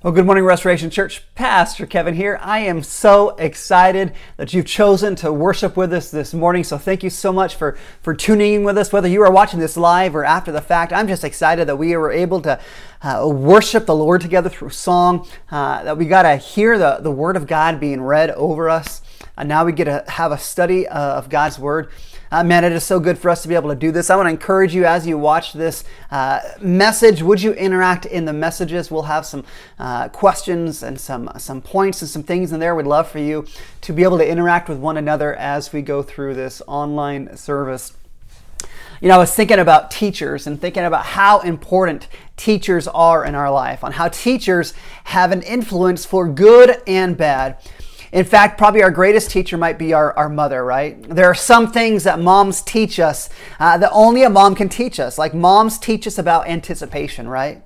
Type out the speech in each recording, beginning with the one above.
Well, good morning, Restoration Church. Pastor Kevin here. I am so excited that you've chosen to worship with us this morning. So thank you so much for, for tuning in with us, whether you are watching this live or after the fact. I'm just excited that we were able to uh, worship the Lord together through song, uh, that we got to hear the, the Word of God being read over us. And now we get to have a study uh, of God's Word. Uh, man, it is so good for us to be able to do this. I want to encourage you as you watch this uh, message. Would you interact in the messages? We'll have some uh, questions and some some points and some things in there. We'd love for you to be able to interact with one another as we go through this online service. You know, I was thinking about teachers and thinking about how important teachers are in our life, on how teachers have an influence for good and bad. In fact, probably our greatest teacher might be our, our mother, right? There are some things that moms teach us uh, that only a mom can teach us. Like moms teach us about anticipation, right?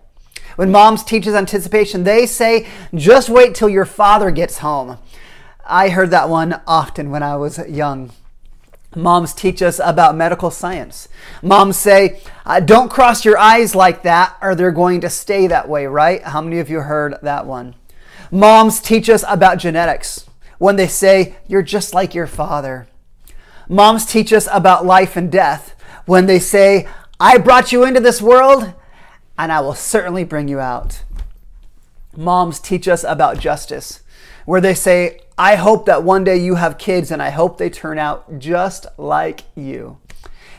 When moms teach us anticipation, they say, just wait till your father gets home. I heard that one often when I was young. Moms teach us about medical science. Moms say, uh, don't cross your eyes like that or they're going to stay that way, right? How many of you heard that one? Moms teach us about genetics when they say, You're just like your father. Moms teach us about life and death when they say, I brought you into this world and I will certainly bring you out. Moms teach us about justice where they say, I hope that one day you have kids and I hope they turn out just like you.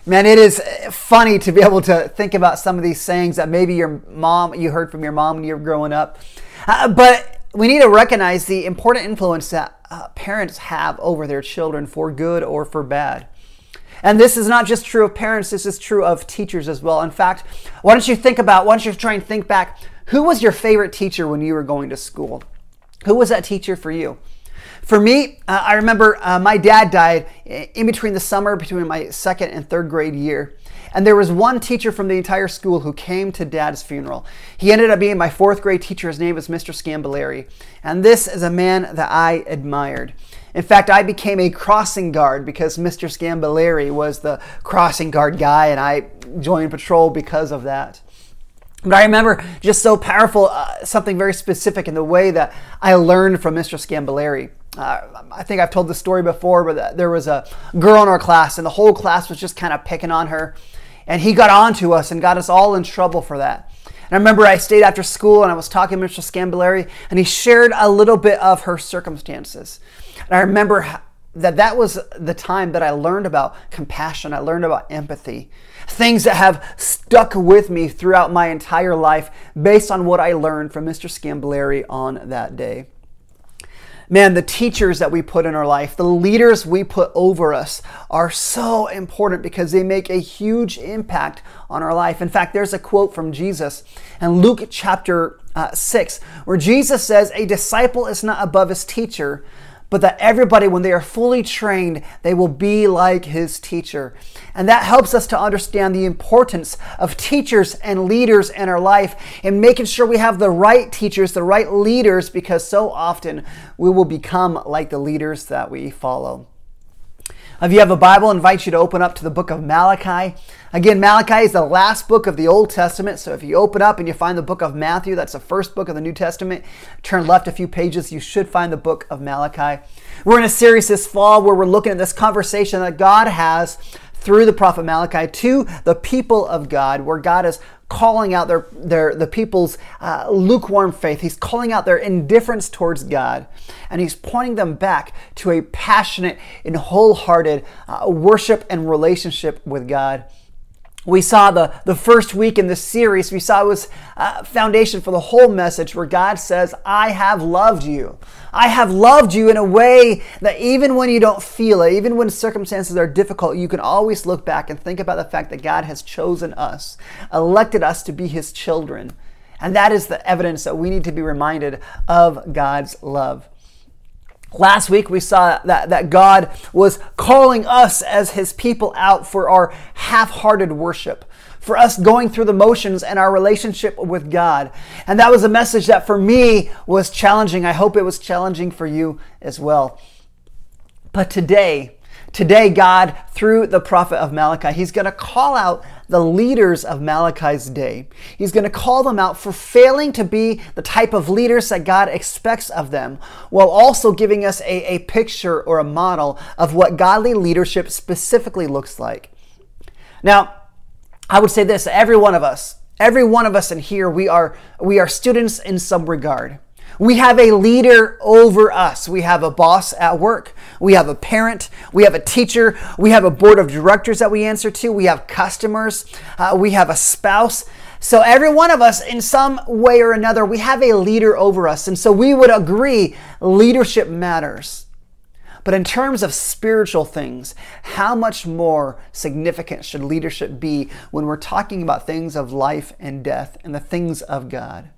Man, it is funny to be able to think about some of these sayings that maybe your mom, you heard from your mom when you were growing up. Uh, but we need to recognize the important influence that uh, parents have over their children for good or for bad. And this is not just true of parents, this is true of teachers as well. In fact, why don't you think about, why don't you try and think back, who was your favorite teacher when you were going to school? Who was that teacher for you? For me, uh, I remember uh, my dad died in between the summer between my second and third grade year. And there was one teacher from the entire school who came to dad's funeral. He ended up being my fourth grade teacher. His name was Mr. Scambilleri. And this is a man that I admired. In fact, I became a crossing guard because Mr. Scambilleri was the crossing guard guy, and I joined patrol because of that. But I remember just so powerful, uh, something very specific in the way that I learned from Mr. Scambilleri. Uh, I think I've told the story before, but there was a girl in our class, and the whole class was just kind of picking on her. And he got on to us and got us all in trouble for that. And I remember I stayed after school and I was talking to Mr. Scambilleri, and he shared a little bit of her circumstances. And I remember that that was the time that I learned about compassion, I learned about empathy, things that have stuck with me throughout my entire life based on what I learned from Mr. Scambilleri on that day. Man, the teachers that we put in our life, the leaders we put over us are so important because they make a huge impact on our life. In fact, there's a quote from Jesus in Luke chapter uh, 6 where Jesus says, A disciple is not above his teacher, but that everybody, when they are fully trained, they will be like his teacher. And that helps us to understand the importance of teachers and leaders in our life and making sure we have the right teachers, the right leaders, because so often we will become like the leaders that we follow. If you have a Bible, I invite you to open up to the book of Malachi. Again, Malachi is the last book of the Old Testament. So if you open up and you find the book of Matthew, that's the first book of the New Testament, turn left a few pages, you should find the book of Malachi. We're in a series this fall where we're looking at this conversation that God has through the prophet Malachi to the people of God, where God is calling out their, their the people's uh, lukewarm faith. He's calling out their indifference towards God, and he's pointing them back to a passionate and wholehearted uh, worship and relationship with God we saw the, the first week in this series, we saw it was a foundation for the whole message where God says, I have loved you. I have loved you in a way that even when you don't feel it, even when circumstances are difficult, you can always look back and think about the fact that God has chosen us, elected us to be his children. And that is the evidence that we need to be reminded of God's love. Last week we saw that, that God was calling us as his people out for our half-hearted worship, for us going through the motions and our relationship with God. And that was a message that for me was challenging. I hope it was challenging for you as well. But today, today God, through the prophet of Malachi, he's going to call out the leaders of Malachi's day. He's going to call them out for failing to be the type of leaders that God expects of them, while also giving us a, a picture or a model of what godly leadership specifically looks like. Now, I would say this every one of us, every one of us in here, we are, we are students in some regard. We have a leader over us. We have a boss at work. We have a parent. We have a teacher. We have a board of directors that we answer to. We have customers. Uh, we have a spouse. So, every one of us, in some way or another, we have a leader over us. And so, we would agree leadership matters. But in terms of spiritual things, how much more significant should leadership be when we're talking about things of life and death and the things of God?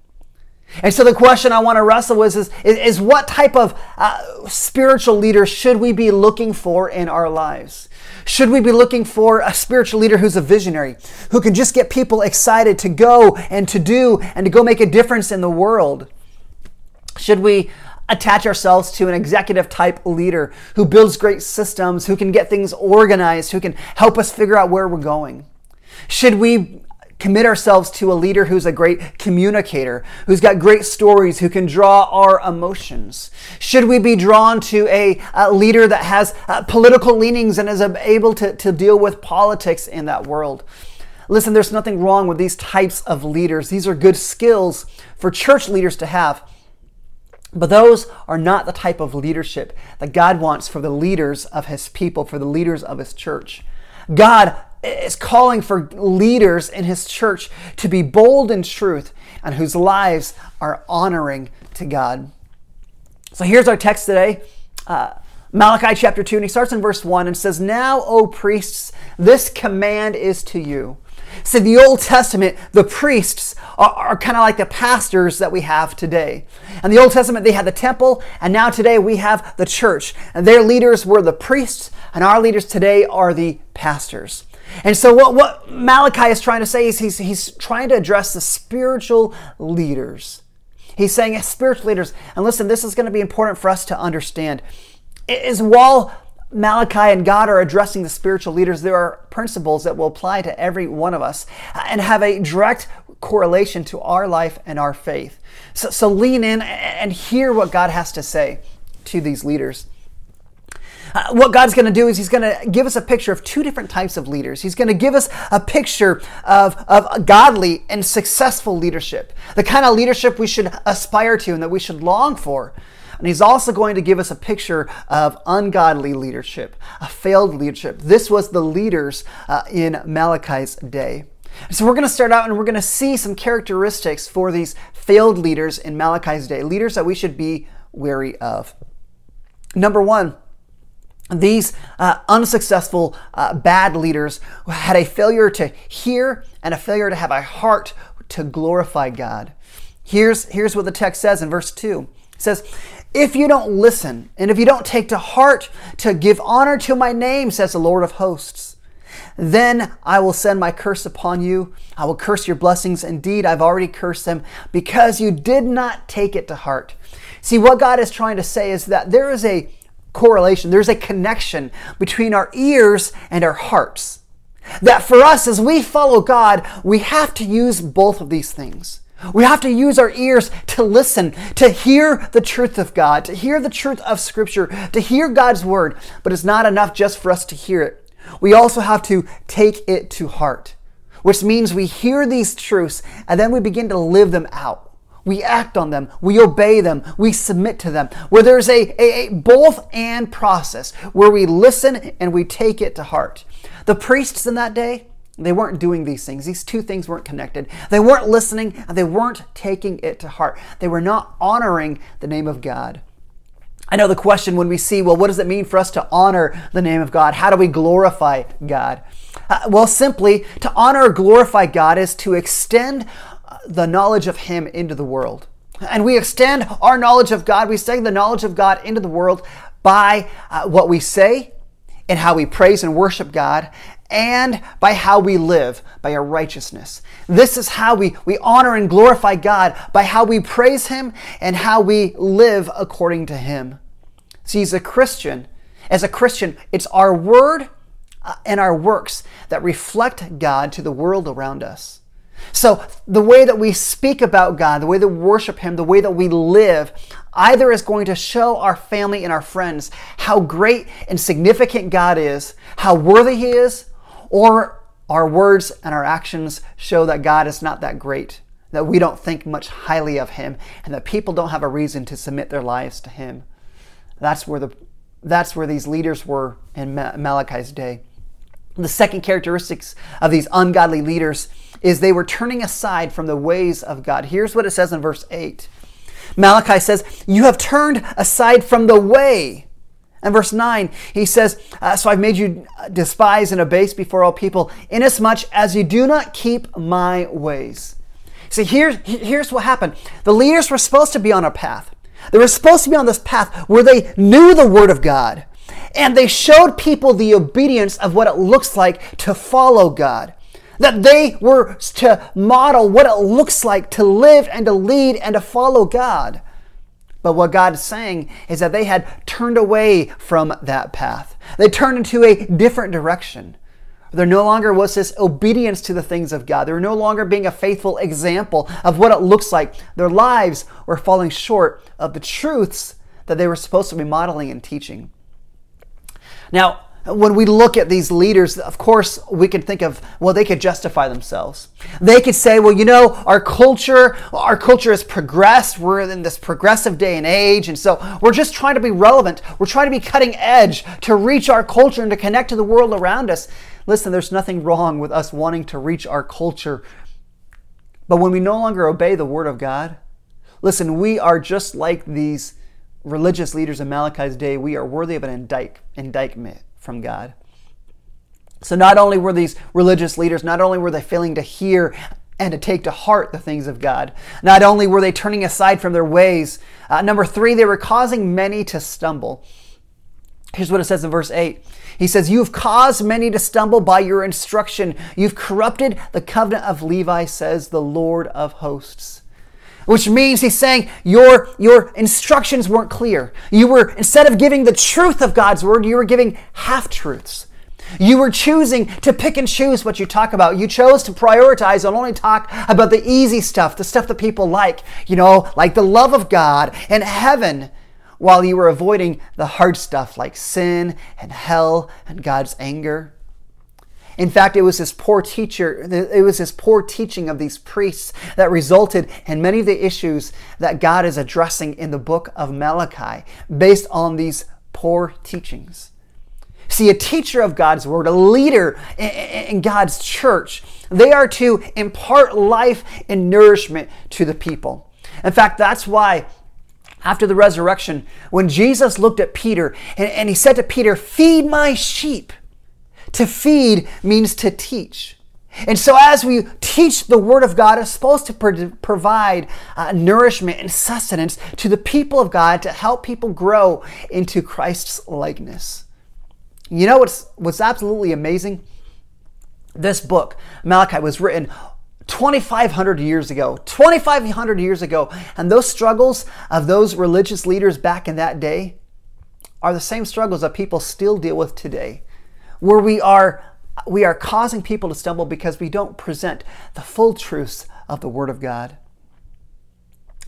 And so the question I want to wrestle with is, is, is what type of uh, spiritual leader should we be looking for in our lives? Should we be looking for a spiritual leader who's a visionary, who can just get people excited to go and to do and to go make a difference in the world? Should we attach ourselves to an executive type leader who builds great systems, who can get things organized, who can help us figure out where we're going? Should we commit ourselves to a leader who's a great communicator, who's got great stories, who can draw our emotions? Should we be drawn to a, a leader that has uh, political leanings and is able to, to deal with politics in that world? Listen, there's nothing wrong with these types of leaders. These are good skills for church leaders to have. But those are not the type of leadership that God wants for the leaders of His people, for the leaders of His church. God is calling for leaders in his church to be bold in truth and whose lives are honoring to God. So here's our text today. Uh, Malachi chapter 2, and he starts in verse 1 and says, Now, O priests, this command is to you. So the Old Testament, the priests are, are kind of like the pastors that we have today. And the Old Testament, they had the temple, and now today we have the church. And their leaders were the priests, and our leaders today are the pastors. And so, what, what Malachi is trying to say is he's, he's trying to address the spiritual leaders. He's saying spiritual leaders, and listen, this is going to be important for us to understand. Is while Malachi and God are addressing the spiritual leaders, there are principles that will apply to every one of us and have a direct correlation to our life and our faith. So, so lean in and hear what God has to say to these leaders. Uh, what God's going to do is He's going to give us a picture of two different types of leaders. He's going to give us a picture of, of godly and successful leadership, the kind of leadership we should aspire to and that we should long for. And he's also going to give us a picture of ungodly leadership, a failed leadership. This was the leaders uh, in Malachi's day. So we're going to start out and we're going to see some characteristics for these failed leaders in Malachi's day, leaders that we should be wary of. Number one, these uh, unsuccessful, uh, bad leaders who had a failure to hear and a failure to have a heart to glorify God. Here's, here's what the text says in verse 2 it says, If you don't listen, and if you don't take to heart to give honor to my name, says the Lord of hosts, then I will send my curse upon you. I will curse your blessings. Indeed, I've already cursed them because you did not take it to heart. See, what God is trying to say is that there is a correlation, there's a connection between our ears and our hearts. That for us, as we follow God, we have to use both of these things. We have to use our ears to listen, to hear the truth of God, to hear the truth of Scripture, to hear God's Word. But it's not enough just for us to hear it. We also have to take it to heart, which means we hear these truths and then we begin to live them out. We act on them, we obey them, we submit to them, where there's a, a, a both and process where we listen and we take it to heart. The priests in that day, they weren't doing these things. These two things weren't connected. They weren't listening and they weren't taking it to heart. They were not honoring the name of God. I know the question when we see, well, what does it mean for us to honor the name of God? How do we glorify God? Uh, well, simply, to honor or glorify God is to extend the knowledge of Him into the world. And we extend our knowledge of God, we extend the knowledge of God into the world by uh, what we say and how we praise and worship God, and by how we live, by our righteousness. This is how we, we honor and glorify God, by how we praise Him and how we live according to Him. See, as a Christian, as a Christian, it's our word, uh, and our works that reflect God to the world around us. So, the way that we speak about God, the way that we worship Him, the way that we live, either is going to show our family and our friends how great and significant God is, how worthy He is, or our words and our actions show that God is not that great, that we don't think much highly of Him, and that people don't have a reason to submit their lives to Him. That's where the that's where these leaders were in Malachi's day. The second characteristics of these ungodly leaders is they were turning aside from the ways of God. Here's what it says in verse 8. Malachi says, You have turned aside from the way. And verse 9, he says, uh, So I've made you despise and abase before all people, inasmuch as you do not keep my ways. See, here's, here's what happened. The leaders were supposed to be on a path. They were supposed to be on this path where they knew the Word of God and they showed people the obedience of what it looks like to follow God. That they were to model what it looks like to live and to lead and to follow God. But what God is saying is that they had turned away from that path. They turned into a different direction. There no longer was this obedience to the things of God. They were no longer being a faithful example of what it looks like. Their lives were falling short of the truths that they were supposed to be modeling and teaching. Now, when we look at these leaders, of course, we can think of, well, they could justify themselves. They could say, well, you know, our culture, our culture has progressed. We're in this progressive day and age. And so we're just trying to be relevant. We're trying to be cutting edge to reach our culture and to connect to the world around us. Listen, there's nothing wrong with us wanting to reach our culture. But when we no longer obey the word of God, listen, we are just like these religious leaders in Malachi's day. We are worthy of an indict, indictment from God. So not only were these religious leaders, not only were they failing to hear and to take to heart the things of God, not only were they turning aside from their ways, uh, number three, they were causing many to stumble. Here's what it says in verse 8. He says, You've caused many to stumble by your instruction. You've corrupted the covenant of Levi, says the Lord of hosts which means he's saying your, your instructions weren't clear. You were, instead of giving the truth of God's word, you were giving half truths. You were choosing to pick and choose what you talk about. You chose to prioritize and only talk about the easy stuff, the stuff that people like, you know, like the love of God and heaven, while you were avoiding the hard stuff like sin and hell and God's anger. In fact, it was this poor teacher, it was this poor teaching of these priests that resulted in many of the issues that God is addressing in the book of Malachi based on these poor teachings. See, a teacher of God's word, a leader in God's church, they are to impart life and nourishment to the people. In fact, that's why after the resurrection, when Jesus looked at Peter and, he said to Peter, Feed my sheep. To feed means to teach. And so, as we teach the Word of God, it's supposed to pro- provide uh, nourishment and sustenance to the people of God to help people grow into Christ's likeness. You know what's, what's absolutely amazing? This book, Malachi, was written 2,500 years ago. 2,500 years ago. And those struggles of those religious leaders back in that day are the same struggles that people still deal with today where we are we are causing people to stumble because we don't present the full truths of the Word of God.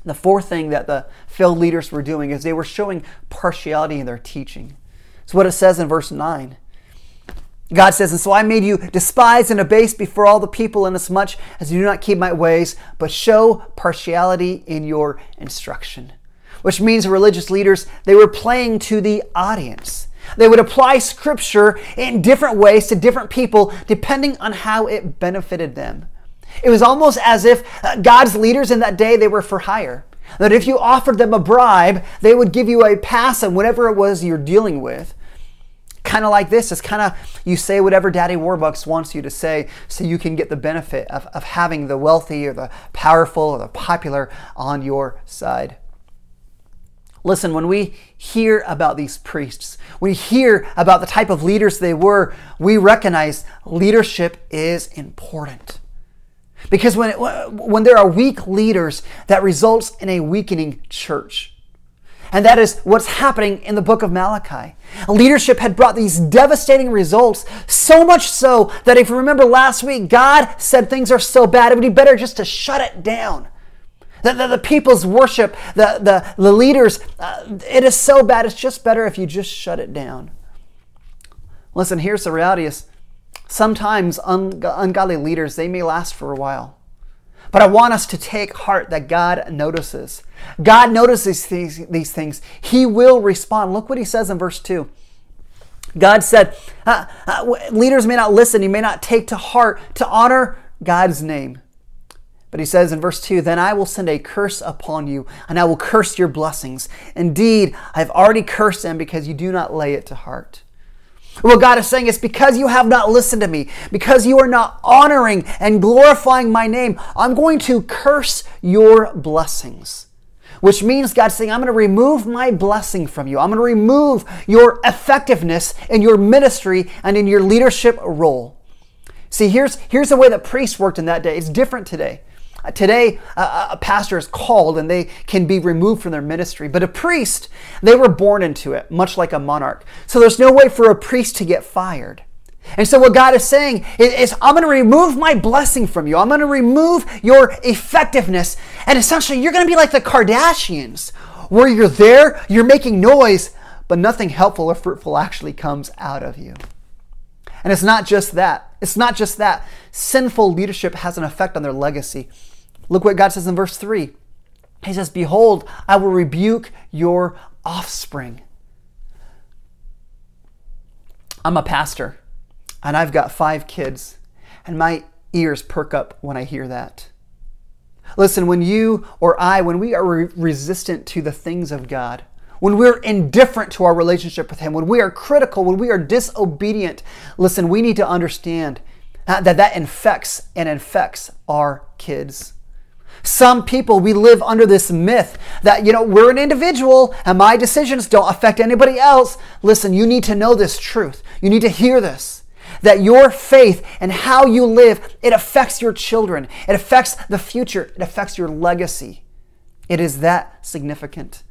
The fourth thing that the failed leaders were doing is they were showing partiality in their teaching. It's what it says in verse 9. God says, And so I made you despised and abased before all the people, inasmuch as you do not keep my ways, but show partiality in your instruction. Which means religious leaders, they were playing to the audience. They would apply scripture in different ways to different people depending on how it benefited them. It was almost as if uh, God's leaders in that day they were for hire. That if you offered them a bribe, they would give you a pass on whatever it was you're dealing with. Kind of like this. It's kind of you say whatever Daddy Warbucks wants you to say so you can get the benefit of, of having the wealthy or the powerful or the popular on your side. Listen, when we hear about these priests, we hear about the type of leaders they were, we recognize leadership is important. Because when, when there are weak leaders, that results in a weakening church. And that is what's happening in the book of Malachi. Leadership had brought these devastating results, so much so that if you remember last week, God said things are so bad, it would be better just to shut it down. The, the, the people's worship, the, the, the leaders, uh, it is so bad, it's just better if you just shut it down. Listen, here's the reality is sometimes un- ungodly leaders, they may last for a while. But I want us to take heart that God notices. God notices these, these things. He will respond. Look what he says in verse 2. God said, uh, uh, leaders may not listen, you may not take to heart to honor God's name. But he says in verse 2 Then I will send a curse upon you, and I will curse your blessings. Indeed, I have already cursed them because you do not lay it to heart. What God is saying is because you have not listened to me, because you are not honoring and glorifying my name, I'm going to curse your blessings. Which means God's saying, I'm going to remove my blessing from you. I'm going to remove your effectiveness in your ministry and in your leadership role. See, here's, here's the way that priests worked in that day. It's different today. Uh, today, a pastor is called and they can be removed from their ministry. But a priest, they were born into it, much like a monarch. So there's no way for a priest to get fired. And so what God is saying is, I'm going to remove my blessing from you. I'm going to remove your effectiveness. And essentially, you're going to be like the Kardashians, where you're there, you're making noise, but nothing helpful or fruitful actually comes out of you. And it's not just that. It's not just that. Sinful leadership has an effect on their legacy. Look what God says in verse 3. He says, Behold, I will rebuke your offspring. I'm a pastor and I've got five kids, and my ears perk up when I hear that. Listen, when you or I, when we are re- resistant to the things of God, when we're indifferent to our relationship with Him, when we are critical, when we are disobedient, listen, we need to understand that that infects and infects our kids. Some people, we live under this myth that, you know, we're an individual and my decisions don't affect anybody else. Listen, you need to know this truth. You need to hear this. That your faith and how you live, it affects your children. It affects the future. It affects your legacy. It is that significant.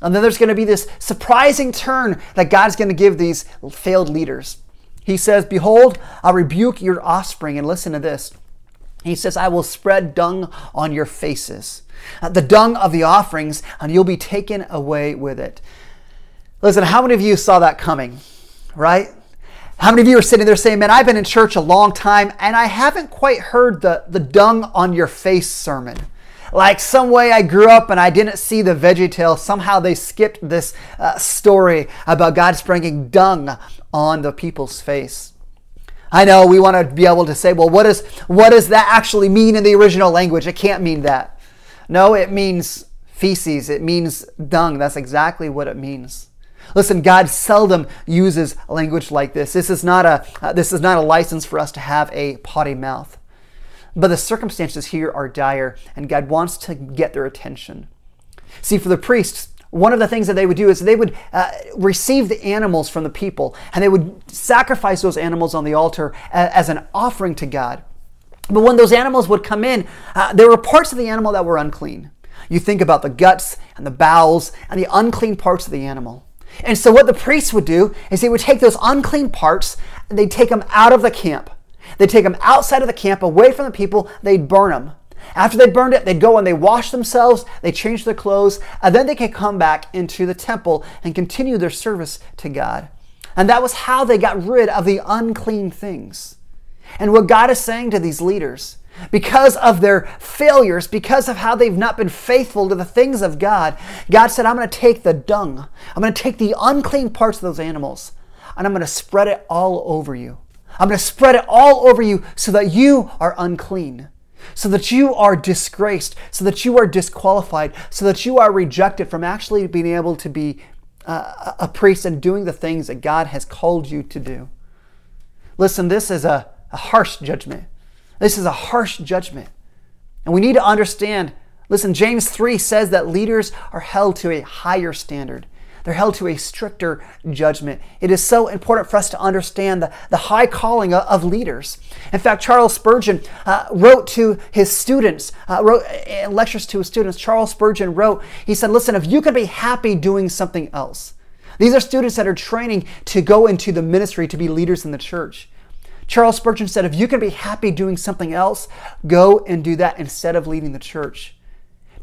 And then there's going to be this surprising turn that God's going to give these failed leaders. He says, Behold, I'll rebuke your offspring. And listen to this. He says, I will spread dung on your faces, uh, the dung of the offerings, and you'll be taken away with it. Listen, how many of you saw that coming, right? How many of you are sitting there saying, Man, I've been in church a long time and I haven't quite heard the, the dung on your face sermon? Like some way I grew up and I didn't see the veggie tale. Somehow they skipped this uh, story about God sprinkling dung on the people's face. I know we want to be able to say, well, what, is, what does that actually mean in the original language? It can't mean that. No, it means feces, it means dung. That's exactly what it means. Listen, God seldom uses language like this. This is not a, uh, this is not a license for us to have a potty mouth. But the circumstances here are dire, and God wants to get their attention. See, for the priests, one of the things that they would do is they would uh, receive the animals from the people and they would sacrifice those animals on the altar as, an offering to God. But when those animals would come in, uh, there were parts of the animal that were unclean. You think about the guts and the bowels and the unclean parts of the animal. And so, what the priests would do is they would take those unclean parts and they'd take them out of the camp. They'd take them outside of the camp, away from the people, they'd burn them. After they burned it, they'd go and they wash themselves, they change their clothes, and then they could come back into the temple and continue their service to God. And that was how they got rid of the unclean things. And what God is saying to these leaders, because of their failures, because of how they've not been faithful to the things of God, God said, I'm going to take the dung, I'm going to take the unclean parts of those animals, and I'm going to spread it all over you. I'm going to spread it all over you so that you are unclean so that you are disgraced, so that you are disqualified, so that you are rejected from actually being able to be uh, a priest and doing the things that God has called you to do. Listen, this is a, a harsh judgment. This is a harsh judgment. And we need to understand listen, James 3 says that leaders are held to a higher standard. They're held to a stricter judgment. It is so important for us to understand the, the high calling of, leaders. In fact, Charles Spurgeon uh, wrote to his students, uh, wrote uh, lectures to his students. Charles Spurgeon wrote, he said, Listen, if you could be happy doing something else, these are students that are training to go into the ministry to be leaders in the church. Charles Spurgeon said, if you can be happy doing something else, go and do that instead of leading the church.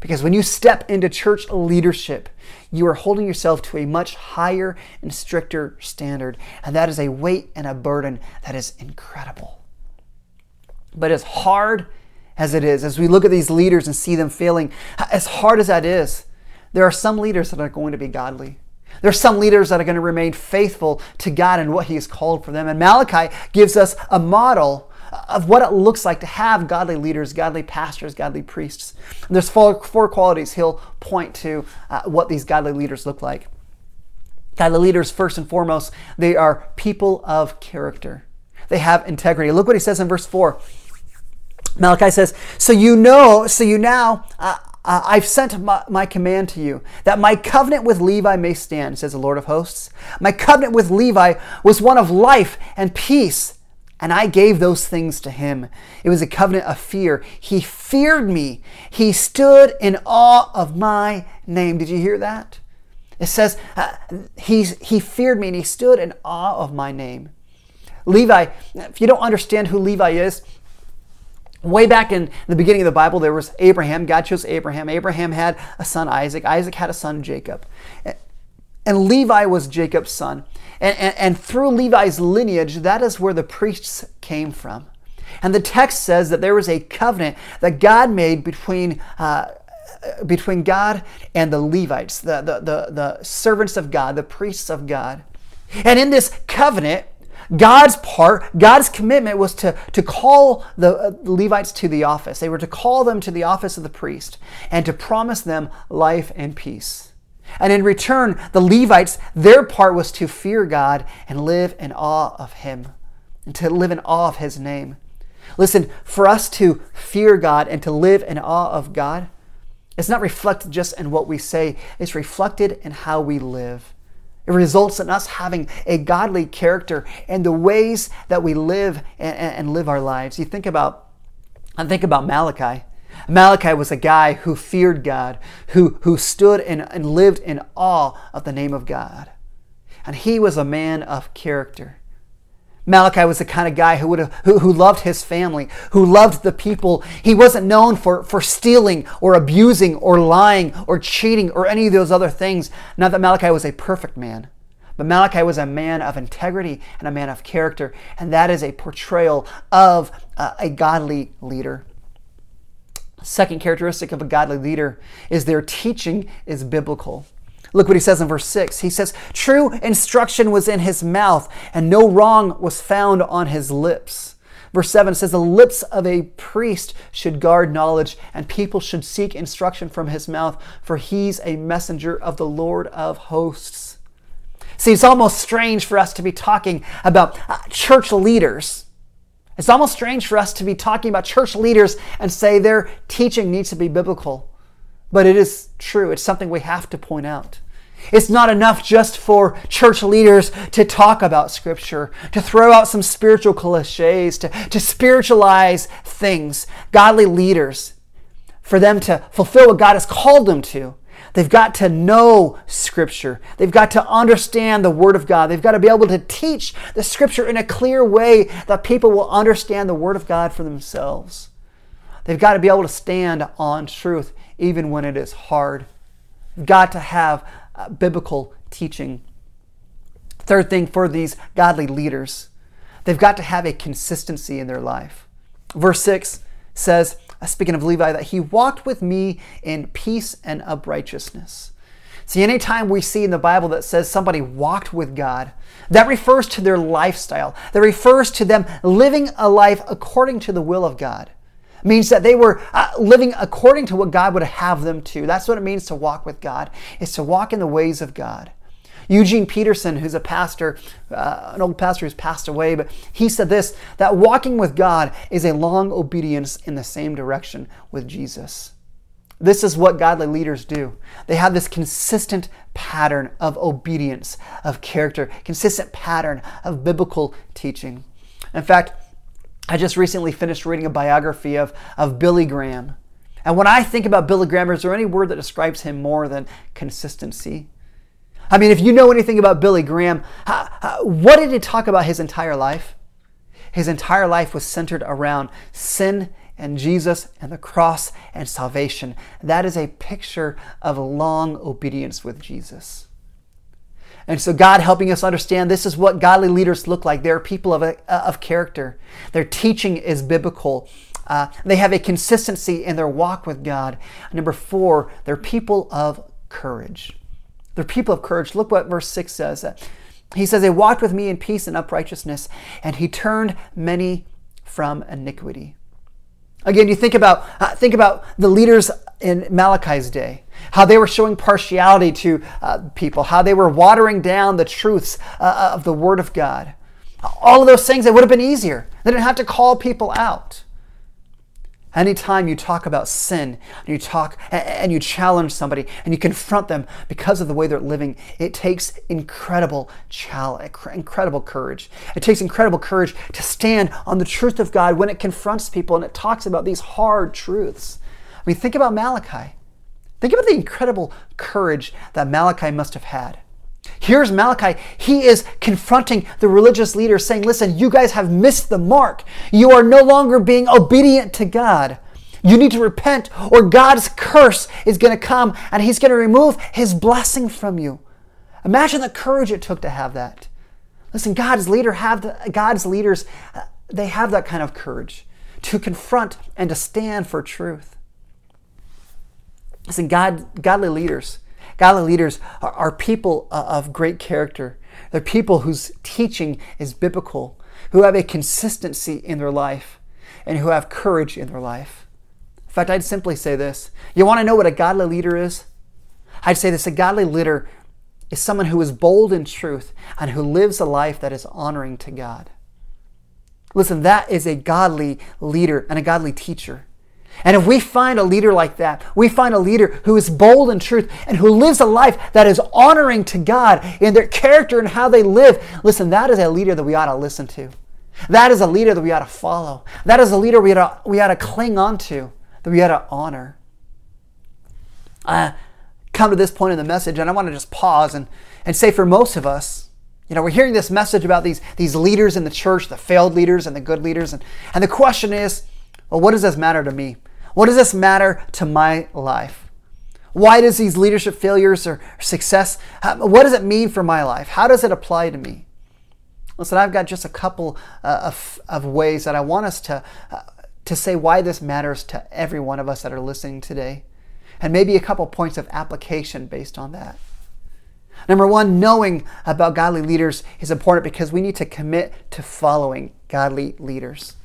Because when you step into church leadership, you are holding yourself to a much higher and stricter standard. And that is a weight and a burden that is incredible. But as hard as it is, as we look at these leaders and see them failing, as hard as that is, there are some leaders that are going to be godly. There are some leaders that are going to remain faithful to God and what He has called for them. And Malachi gives us a model of what it looks like to have godly leaders, godly pastors, godly priests. And there's four, four qualities he'll point to uh, what these godly leaders look like. Godly leaders, first and foremost, they are people of character. They have integrity. Look what he says in verse 4. Malachi says, So you know, so you now, uh, uh, I've sent my, my, command to you that my covenant with Levi may stand, says the Lord of hosts. My covenant with Levi was one of life and peace and I gave those things to him. It was a covenant of fear. He feared me. He stood in awe of my name. Did you hear that? It says, uh, he, he feared me and he stood in awe of my name. Levi, if you don't understand who Levi is, way back in the beginning of the Bible, there was Abraham. God chose Abraham. Abraham had a son, Isaac. Isaac had a son, Jacob. And Levi was Jacob's son. And, and, and, through Levi's lineage, that is where the priests came from. And the text says that there was a covenant that God made between, uh, between God and the Levites, the, the, the, the servants of God, the priests of God. And in this covenant, God's part, God's commitment was to, to call the uh, Levites to the office. They were to call them to the office of the priest and to promise them life and peace. And in return, the Levites, their part was to fear God and live in awe of Him, and to live in awe of His name. Listen, for us to fear God and to live in awe of God, it's not reflected just in what we say, it's reflected in how we live. It results in us having a godly character and the ways that we live and, and live our lives. You think about, I think about Malachi. Malachi was a guy who feared God, who, who stood and, and lived in awe of the name of God. And he was a man of character. Malachi was the kind of guy who, would have, who, who loved his family, who loved the people. He wasn't known for, for stealing or abusing or lying or cheating or any of those other things. Not that Malachi was a perfect man, but Malachi was a man of integrity and a man of character. And that is a portrayal of uh, a godly leader. Second characteristic of a godly leader is their teaching is biblical. Look what he says in verse 6. He says, True instruction was in his mouth, and no wrong was found on his lips. Verse 7 says, The lips of a priest should guard knowledge, and people should seek instruction from his mouth, for he's a messenger of the Lord of hosts. See, it's almost strange for us to be talking about uh, church leaders it's almost strange for us to be talking about church leaders and say their teaching needs to be biblical. But it is true. It's something we have to point out. It's not enough just for church leaders to talk about Scripture, to throw out some spiritual cliches, to, to spiritualize things. Godly leaders, for them to fulfill what God has called them to, They've got to know Scripture. They've got to understand the Word of God. They've got to be able to teach the Scripture in a clear way that people will understand the Word of God for themselves. They've got to be able to stand on truth even when it is hard. They've got to have uh, biblical teaching. Third thing for these godly leaders, they've got to have a consistency in their life. Verse 6 says, speaking of Levi, that he walked with me in peace and uprightness. See, anytime we see in the Bible that says somebody walked with God, that refers to their lifestyle. That refers to them living a life according to the will of God. It means that they were uh, living according to what God would have them to. That's what it means to walk with God, is to walk in the ways of God. Eugene Peterson, who's a pastor, uh, an old pastor who's passed away, but he said this that walking with God is a long obedience in the same direction with Jesus. This is what godly leaders do. They have this consistent pattern of obedience, of character, consistent pattern of biblical teaching. In fact, I just recently finished reading a biography of, of Billy Graham. And when I think about Billy Graham, is there any word that describes him more than consistency? I mean, if you know anything about Billy Graham, what did he talk about his entire life? His entire life was centered around sin and Jesus and the cross and salvation. That is a picture of long obedience with Jesus. And so, God helping us understand this is what godly leaders look like. They're people of, a, of character, their teaching is biblical. Uh, they have a consistency in their walk with God. Number four, they're people of courage. They're people of courage. Look what verse 6 says. He says, They walked with me in peace and uprightness, and he turned many from iniquity. Again, you think about uh, think about the leaders in Malachi's day, how they were showing partiality to uh, people, how they were watering down the truths uh, of the Word of God. All of those things, it would have been easier. They didn't have to call people out. Anytime you talk about sin and you talk and you challenge somebody and you confront them because of the way they're living, it takes incredible challenge, incredible courage. It takes incredible courage to stand on the truth of God when it confronts people and it talks about these hard truths. I mean, think about Malachi. Think about the incredible courage that Malachi must have had. Here's Malachi. He is confronting the religious leaders, saying, Listen, you guys have missed the mark. You are no longer being obedient to God. You need to repent, or God's curse is going to come and He's going to remove His blessing from you. Imagine the courage it took to have that. Listen, God's leader have the, God's leaders, uh, they have that kind of courage to confront and to stand for truth. Listen, God, godly leaders, Godly leaders are, are people uh, of great character. They're people whose teaching is biblical, who have a consistency in their life, and who have courage in their life. In fact, I'd simply say this. You want to know what a godly leader is? I'd say this a godly leader is someone who is bold in truth and who lives a life that is honoring to God. Listen, that is a godly leader and a godly teacher. And if we find a leader like that, we find a leader who is bold in truth and who lives a life that is honoring to God in their character and how they live, listen, that is a leader that we ought to listen to. That is a leader that we ought to follow. That is a leader we ought to, we ought to cling on to, that we ought to honor. I come to this point in the message, and I want to just pause and, and say for most of us, you know, we're hearing this message about these, these leaders in the church, the failed leaders and the good leaders. And, and the question is, well, what does this matter to me? What does this matter to my life? Why does these leadership failures or success, what does it mean for my life? How does it apply to me? Listen, I've got just a couple uh, of, of ways that I want us to, uh, to say why this matters to every one of us that are listening today, and maybe a couple points of application based on that. Number one, knowing about godly leaders is important because we need to commit to following godly leaders.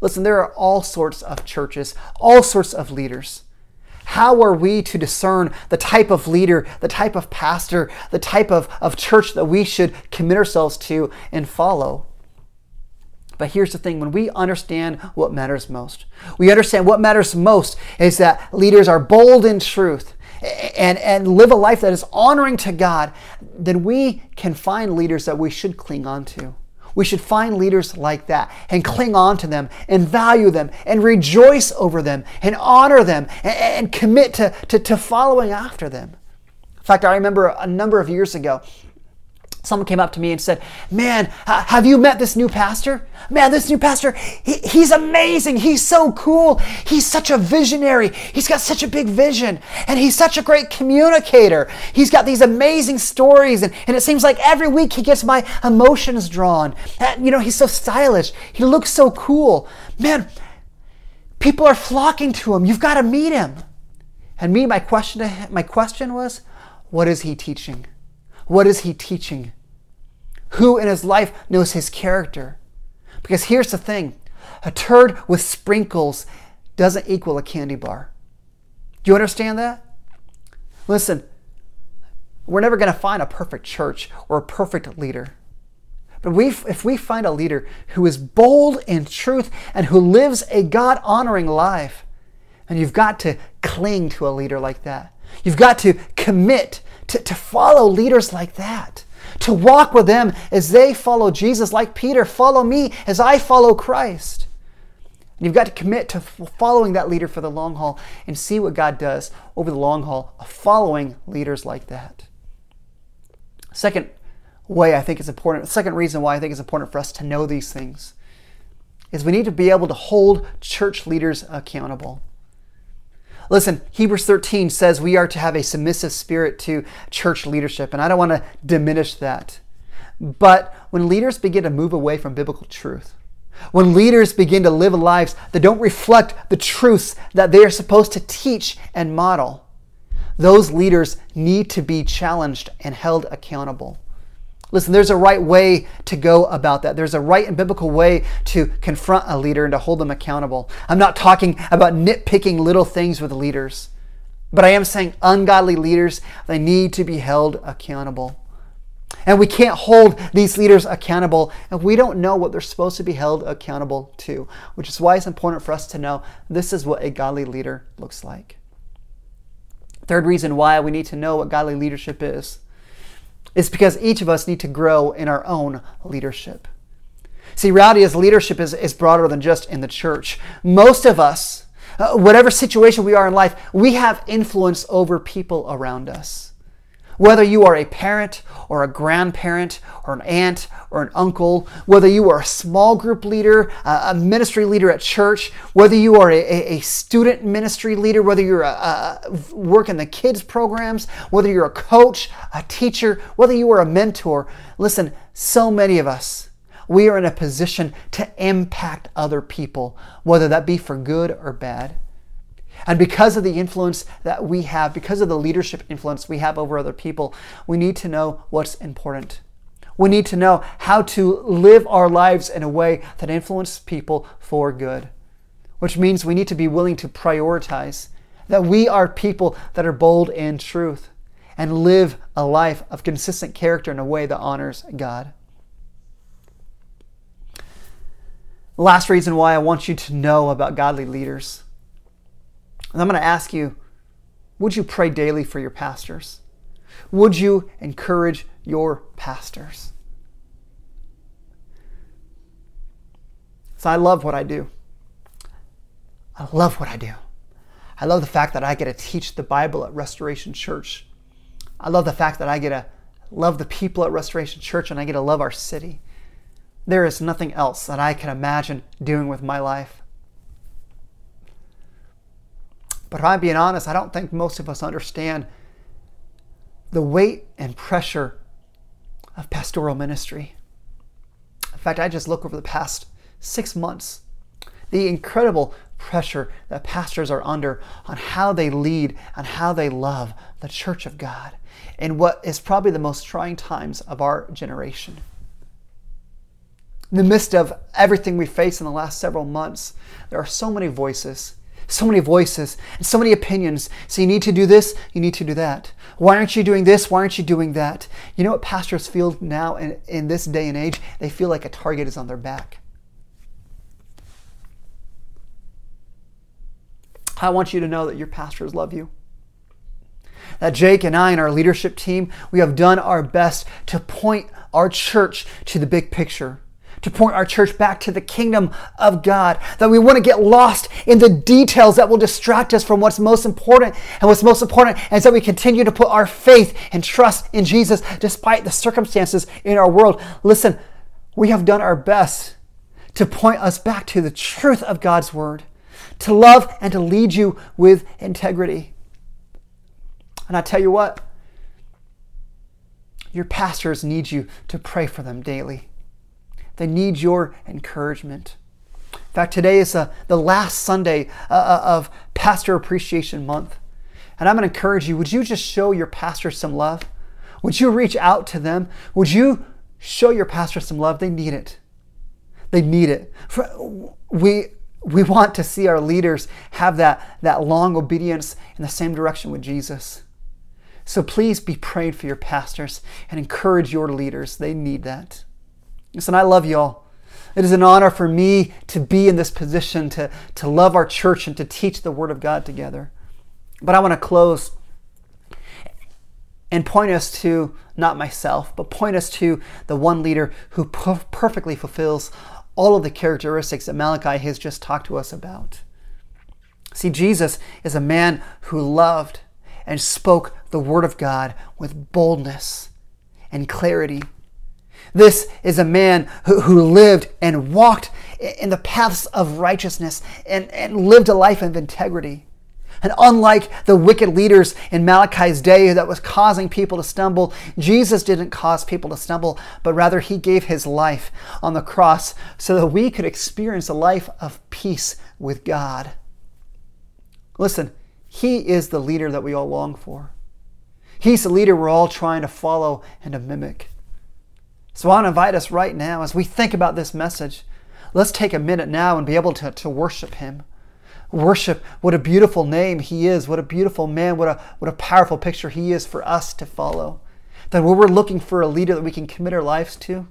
Listen, there are all sorts of churches, all sorts of leaders. How are we to discern the type of leader, the type of pastor, the type of, of church that we should commit ourselves to and follow? But here's the thing when we understand what matters most, we understand what matters most is that leaders are bold in truth and, and live a life that is honoring to God, then we can find leaders that we should cling on to. We should find leaders like that and cling on to them and value them and rejoice over them and honor them and, and commit to, to, to following after them. In fact, I remember a number of years ago, someone came up to me and said, Man, have you met this new pastor? Man, this new pastor, he, he's amazing. He's so cool. He's such a visionary. He's got such a big vision. And he's such a great communicator. He's got these amazing stories. And, and it seems like every week he gets my emotions drawn. And, you know, he's so stylish. He looks so cool. Man, people are flocking to him. You've got to meet him. And me, my question, him, my question was, what is he teaching? What is he teaching? Who in his life knows his character? Because here's the thing a turd with sprinkles doesn't equal a candy bar. Do you understand that? Listen, we're never going to find a perfect church or a perfect leader. But we, if we find a leader who is bold in truth and who lives a God honoring life, And you've got to cling to a leader like that. You've got to commit to, to follow leaders like that, to walk with them as they follow Jesus, like Peter, follow me as I follow Christ. And you've got to commit to following that leader for the long haul and see what God does over the long haul of following leaders like that. Second way I think it's important, second reason why I think it's important for us to know these things is we need to be able to hold church leaders accountable. Listen, Hebrews 13 says we are to have a submissive spirit to church leadership, and I don't want to diminish that. But when leaders begin to move away from biblical truth, when leaders begin to live lives that don't reflect the truths that they are supposed to teach and model, those leaders need to be challenged and held accountable. Listen, there's a right way to go about that. There's a right and biblical way to confront a leader and to hold them accountable. I'm not talking about nitpicking little things with leaders, but I am saying ungodly leaders, they need to be held accountable. And we can't hold these leaders accountable if we don't know what they're supposed to be held accountable to, which is why it's important for us to know this is what a godly leader looks like. Third reason why we need to know what godly leadership is is because each of us need to grow in our own leadership. See, is leadership is, is broader than just in the church. Most of us, uh, whatever situation we are in life, we have influence over people around us. Whether you are a parent or a grandparent or an aunt or an uncle, whether you are a small group leader, a ministry leader at church, whether you are a, a student ministry leader, whether you're a, a, work in the kids programs, whether you're a coach, a teacher, whether you are a mentor, listen, so many of us, we are in a position to impact other people, whether that be for good or bad. And because of the influence that we have, because of the leadership influence we have over other people, we need to know what's important. We need to know how to live our lives in a way that influences people for good, which means we need to be willing to prioritize that we are people that are bold in truth and live a life of consistent character in a way that honors God. Last reason why I want you to know about godly leaders and I'm going to ask you would you pray daily for your pastors? Would you encourage your pastors? So I love what I do. I love what I do. I love the fact that I get to teach the Bible at Restoration Church. I love the fact that I get to love the people at Restoration Church and I get to love our city. There is nothing else that I can imagine doing with my life. But if I'm being honest, I don't think most of us understand the weight and pressure of pastoral ministry. In fact, I just look over the past six months, the incredible pressure that pastors are under on how they lead and how they love the church of God in what is probably the most trying times of our generation. In the midst of everything we face in the last several months, there are so many voices so many voices and so many opinions. So you need to do this, you need to do that. Why aren't you doing this? Why aren't you doing that? You know what pastors feel now in, in this day and age? They feel like a target is on their back. I want you to know that your pastors love you. That Jake and I and our leadership team, we have done our best to point our church to the big picture to point our church back to the kingdom of God. That we want to get lost in the details that will distract us from what's most important. And what's most important is that we continue to put our faith and trust in Jesus despite the circumstances in our world. Listen, we have done our best to point us back to the truth of God's word, to love and to lead you with integrity. And I tell you what, your pastors need you to pray for them daily. They need your encouragement. In fact, today is uh, the last Sunday uh, uh, of Pastor Appreciation Month. And I'm going to encourage you would you just show your pastor some love? Would you reach out to them? Would you show your pastor some love? They need it. They need it. For, we, we want to see our leaders have that, that long obedience in the same direction with Jesus. So please be praying for your pastors and encourage your leaders. They need that. Listen, I love y'all. It is an honor for me to be in this position to, to love our church and to teach the Word of God together. But I want to close and point us to not myself, but point us to the one leader who perfectly fulfills all of the characteristics that Malachi has just talked to us about. See, Jesus is a man who loved and spoke the Word of God with boldness and clarity. This is a man who, who lived and walked in the paths of righteousness and, and lived a life of integrity. And unlike the wicked leaders in Malachi's day that was causing people to stumble, Jesus didn't cause people to stumble, but rather he gave his life on the cross so that we could experience a life of peace with God. Listen, he is the leader that we all long for. He's the leader we're all trying to follow and to mimic. So I want to invite us right now as we think about this message. Let's take a minute now and be able to, to worship Him. Worship what a beautiful name He is, what a beautiful man, what a, what a powerful picture He is for us to follow. That when we're looking for a leader that we can commit our lives to,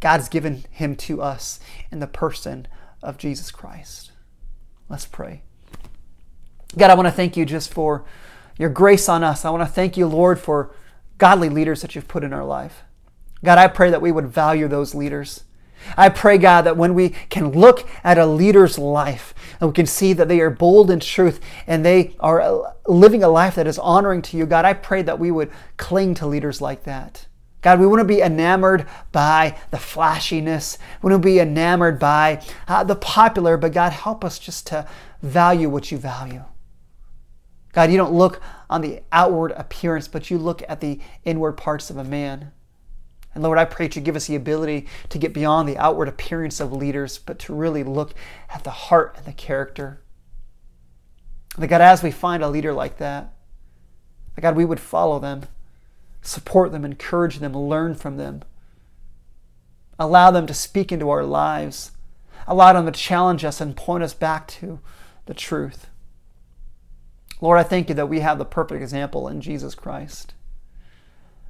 God has given Him to us in the person of Jesus Christ. Let's pray. God, I want to thank you just for your grace on us. I want to thank you, Lord, for godly leaders that you've put in our life. God, I pray that we would value those leaders. I pray, God, that when we can look at a leader's life and we can see that they are bold in truth and they are living a life that is honoring to you, God, I pray that we would cling to leaders like that. God, we want to be enamored by the flashiness. We want to be enamored by uh, the popular, but God, help us just to value what you value. God, you don't look on the outward appearance, but you look at the inward parts of a man. And Lord, I pray that you give us the ability to get beyond the outward appearance of leaders, but to really look at the heart and the character. That God, as we find a leader like that, that God, we would follow them, support them, encourage them, learn from them. Allow them to speak into our lives. Allow them to challenge us and point us back to the truth. Lord, I thank you that we have the perfect example in Jesus Christ.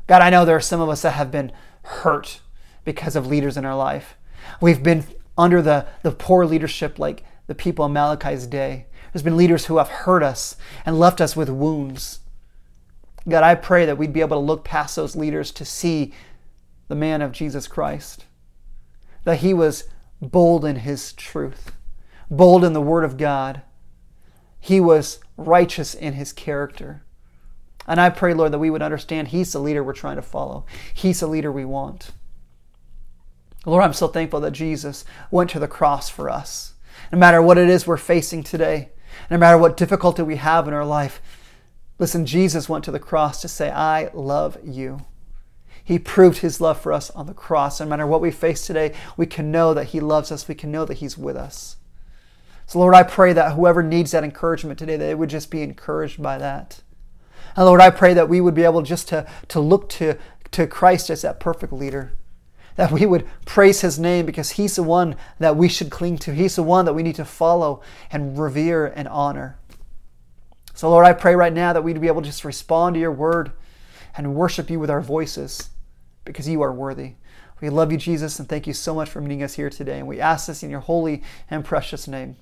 God, I know there are some of us that have been hurt because of leaders in our life. We've been under the, the poor leadership like the people in Malachi's day. There's been leaders who have hurt us and left us with wounds. God, I pray that we'd be able to look past those leaders to see the man of Jesus Christ, that he was bold in his truth, bold in the Word of God. He was righteous in his character. And I pray, Lord, that we would understand He's the leader we're trying to follow. He's the leader we want. Lord, I'm so thankful that Jesus went to the cross for us. No matter what it is we're facing today, no matter what difficulty we have in our life, listen, Jesus went to the cross to say, I love you. He proved his love for us on the cross. No matter what we face today, we can know that he loves us. We can know that he's with us. So, Lord, I pray that whoever needs that encouragement today, that they would just be encouraged by that. And Lord, I pray that we would be able just to, to look to, to Christ as that perfect leader. That we would praise his name because he's the one that we should cling to. He's the one that we need to follow and revere and honor. So, Lord, I pray right now that we'd be able to just respond to your word and worship you with our voices because you are worthy. We love you, Jesus, and thank you so much for meeting us here today. And we ask this in your holy and precious name.